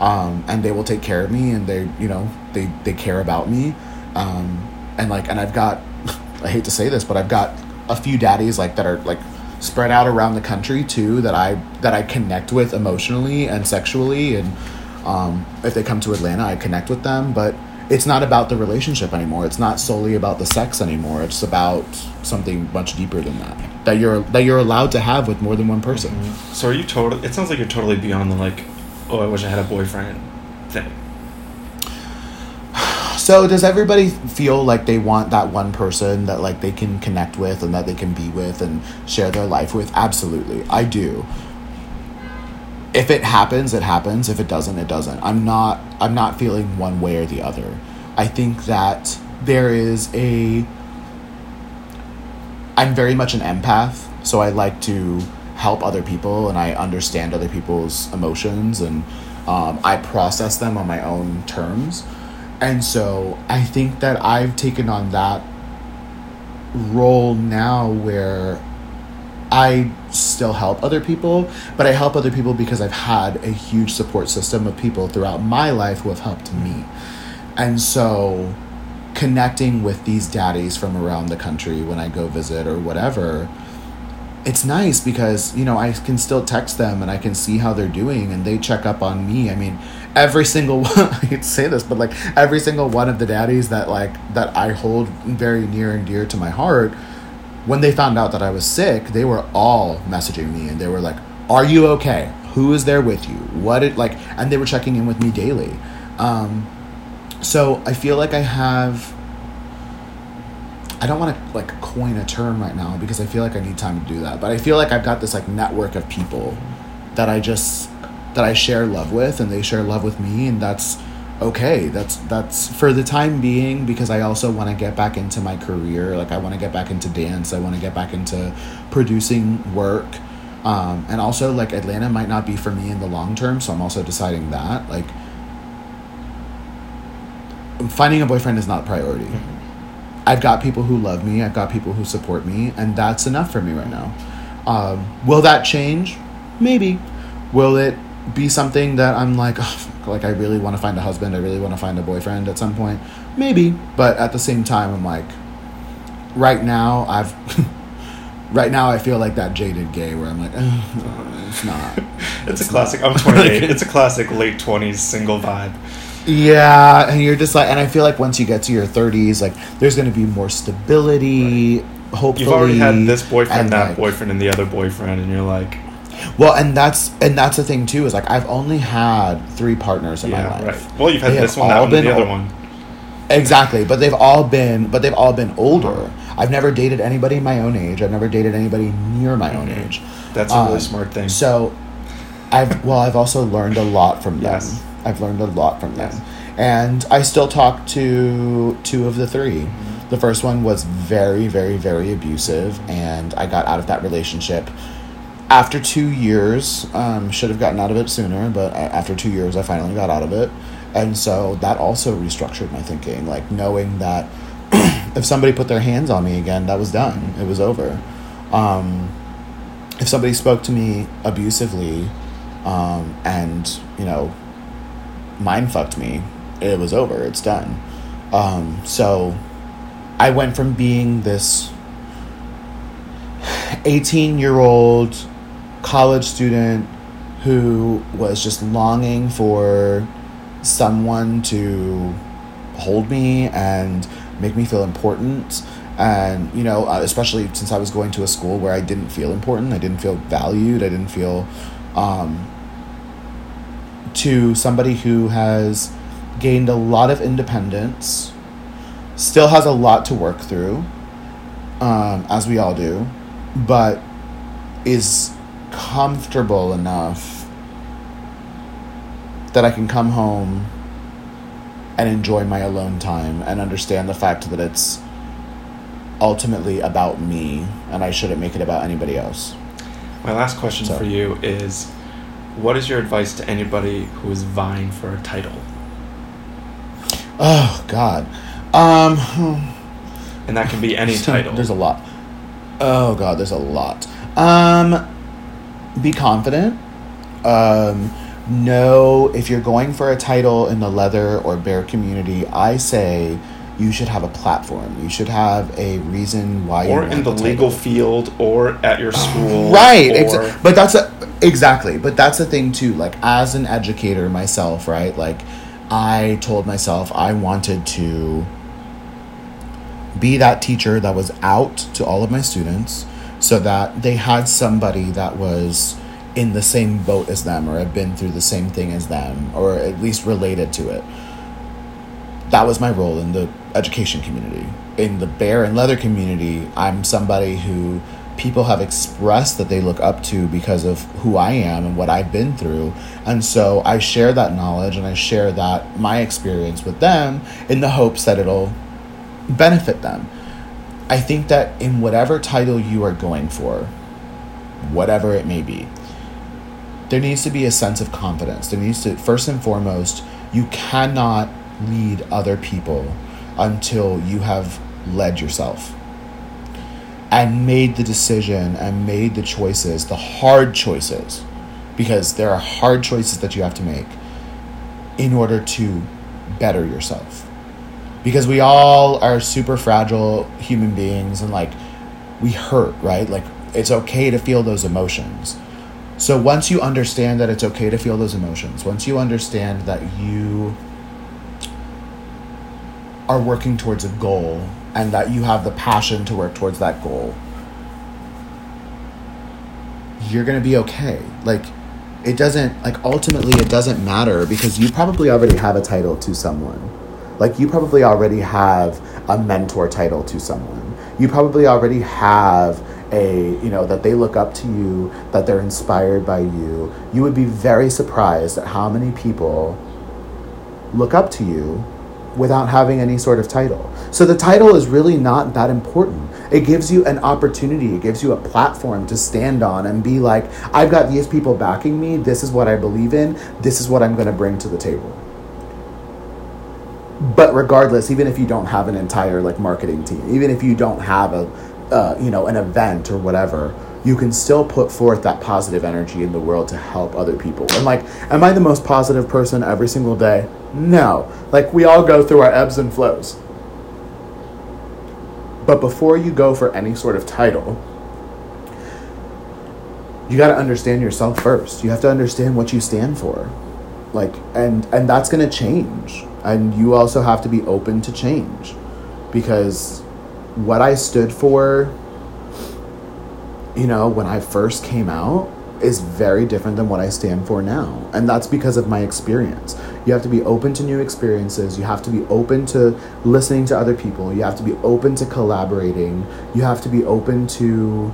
Um, and they will take care of me and they, you know, they, they care about me. Um, and like, and I've got, (laughs) I hate to say this, but I've got a few daddies like that are like spread out around the country too that I, that I connect with emotionally and sexually. And, um, if they come to Atlanta, I connect with them, but it's not about the relationship anymore. It's not solely about the sex anymore. It's about something much deeper than that that you're that you're allowed to have with more than one person.
Mm-hmm. So are you total? It sounds like you're totally beyond the like, oh, I wish I had a boyfriend thing.
So does everybody feel like they want that one person that like they can connect with and that they can be with and share their life with? Absolutely, I do if it happens, it happens. If it doesn't, it doesn't. I'm not I'm not feeling one way or the other. I think that there is a I'm very much an empath, so I like to help other people and I understand other people's emotions and um, I process them on my own terms. And so I think that I've taken on that role now where I still help other people, but I help other people because I've had a huge support system of people throughout my life who have helped me. And so connecting with these daddies from around the country when I go visit or whatever, it's nice because, you know, I can still text them and I can see how they're doing and they check up on me. I mean, every single one, (laughs) I hate to say this, but like every single one of the daddies that like that I hold very near and dear to my heart when they found out that I was sick, they were all messaging me and they were like, "Are you okay? Who is there with you? What it like?" And they were checking in with me daily. Um, so I feel like I have. I don't want to like coin a term right now because I feel like I need time to do that. But I feel like I've got this like network of people that I just that I share love with, and they share love with me, and that's okay that's that's for the time being because i also want to get back into my career like i want to get back into dance i want to get back into producing work um, and also like atlanta might not be for me in the long term so i'm also deciding that like finding a boyfriend is not a priority. Mm-hmm. i've got people who love me i've got people who support me and that's enough for me right now. Um, will that change? Maybe. Will it be something that i'm like oh, like I really want to find a husband, I really want to find a boyfriend at some point. Maybe, but at the same time I'm like right now I've (laughs) right now I feel like that jaded gay where I'm like it's not.
it's, (laughs) it's, a classic. Not. I'm 28. (laughs) it's a classic late 20s single vibe.
Yeah, and you're just like and I feel like once you get to your 30s like there's going to be more stability right. Hopefully,
you've already had this boyfriend, that like, boyfriend, and the other boyfriend, and you're like,
well, and that's and that's the thing too is like I've only had three partners in yeah, my life.
Right. Well, you've had they this one, that one, the other one.
Exactly, but they've all been but they've all been older. I've never dated anybody my own age. I've never dated anybody near my own mm-hmm. age.
That's a really um, smart thing.
So, I've well, I've also learned a lot from them. Yes. I've learned a lot from them, yes. and I still talk to two of the 3 mm-hmm. The first one was very, very, very abusive, and I got out of that relationship after two years, um, should have gotten out of it sooner, but after two years, I finally got out of it. And so that also restructured my thinking, like knowing that (clears throat) if somebody put their hands on me again, that was done. It was over. Um, if somebody spoke to me abusively um, and, you know, mind fucked me, it was over. It's done. Um, so I went from being this (sighs) 18 year old college student who was just longing for someone to hold me and make me feel important. And you know uh, especially since i was going to a school where i didn't feel important i didn't feel valued i didn't feel um, to somebody who has gained a lot of independence still has a lot to work through um, as we all do but is comfortable enough that i can come home and enjoy my alone time and understand the fact that it's ultimately about me and I shouldn't make it about anybody else.
My last question
So-
for you is what is your advice to anybody who is vying for a title?
Oh god. Um
And that can be any title. (laughs)
There's a lot. Oh god, there's a lot. Um be confident. Um know if you're going for a title in the leather or bear community, I say you should have a platform. You should have a reason why
or in the
title.
legal field or at your school.
right exa- but that's a, exactly but that's the thing too like as an educator myself right like i told myself i wanted to be that teacher that was out to all of my students so that they had somebody that was in the same boat as them or had been through the same thing as them or at least related to it that was my role in the education community. In the bear and leather community, I'm somebody who people have expressed that they look up to because of who I am and what I've been through. And so I share that knowledge and I share that my experience with them in the hopes that it'll benefit them. I think that in whatever title you are going for, whatever it may be, there needs to be a sense of confidence. There needs to, first and foremost, you cannot lead other people until you have led yourself and made the decision and made the choices, the hard choices, because there are hard choices that you have to make in order to better yourself. Because we all are super fragile human beings and like we hurt, right? Like it's okay to feel those emotions. So once you understand that it's okay to feel those emotions, once you understand that you are working towards a goal and that you have the passion to work towards that goal, you're going to be okay. Like, it doesn't, like, ultimately, it doesn't matter because you probably already have a title to someone. Like, you probably already have a mentor title to someone. You probably already have a, you know, that they look up to you, that they're inspired by you. You would be very surprised at how many people look up to you without having any sort of title. So the title is really not that important. It gives you an opportunity, it gives you a platform to stand on and be like, I've got these people backing me, this is what I believe in, this is what I'm going to bring to the table. But regardless, even if you don't have an entire like marketing team, even if you don't have a uh, you know an event or whatever, you can still put forth that positive energy in the world to help other people. And like, am I the most positive person every single day? No. Like, we all go through our ebbs and flows. But before you go for any sort of title, you got to understand yourself first. You have to understand what you stand for. Like, and and that's going to change. And you also have to be open to change because what I stood for you know, when I first came out is very different than what I stand for now. And that's because of my experience. You have to be open to new experiences. You have to be open to listening to other people. You have to be open to collaborating. You have to be open to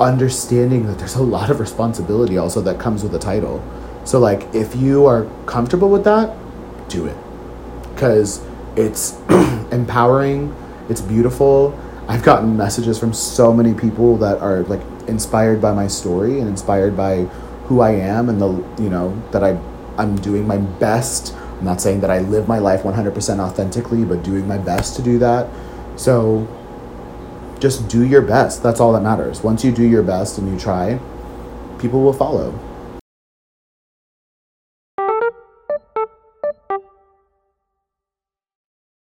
understanding that there's a lot of responsibility also that comes with a title. So, like, if you are comfortable with that, do it. Because it's (clears throat) empowering, it's beautiful. I've gotten messages from so many people that are like inspired by my story and inspired by who I am and the you know that I I'm doing my best. I'm not saying that I live my life 100% authentically, but doing my best to do that. So just do your best. That's all that matters. Once you do your best and you try, people will follow.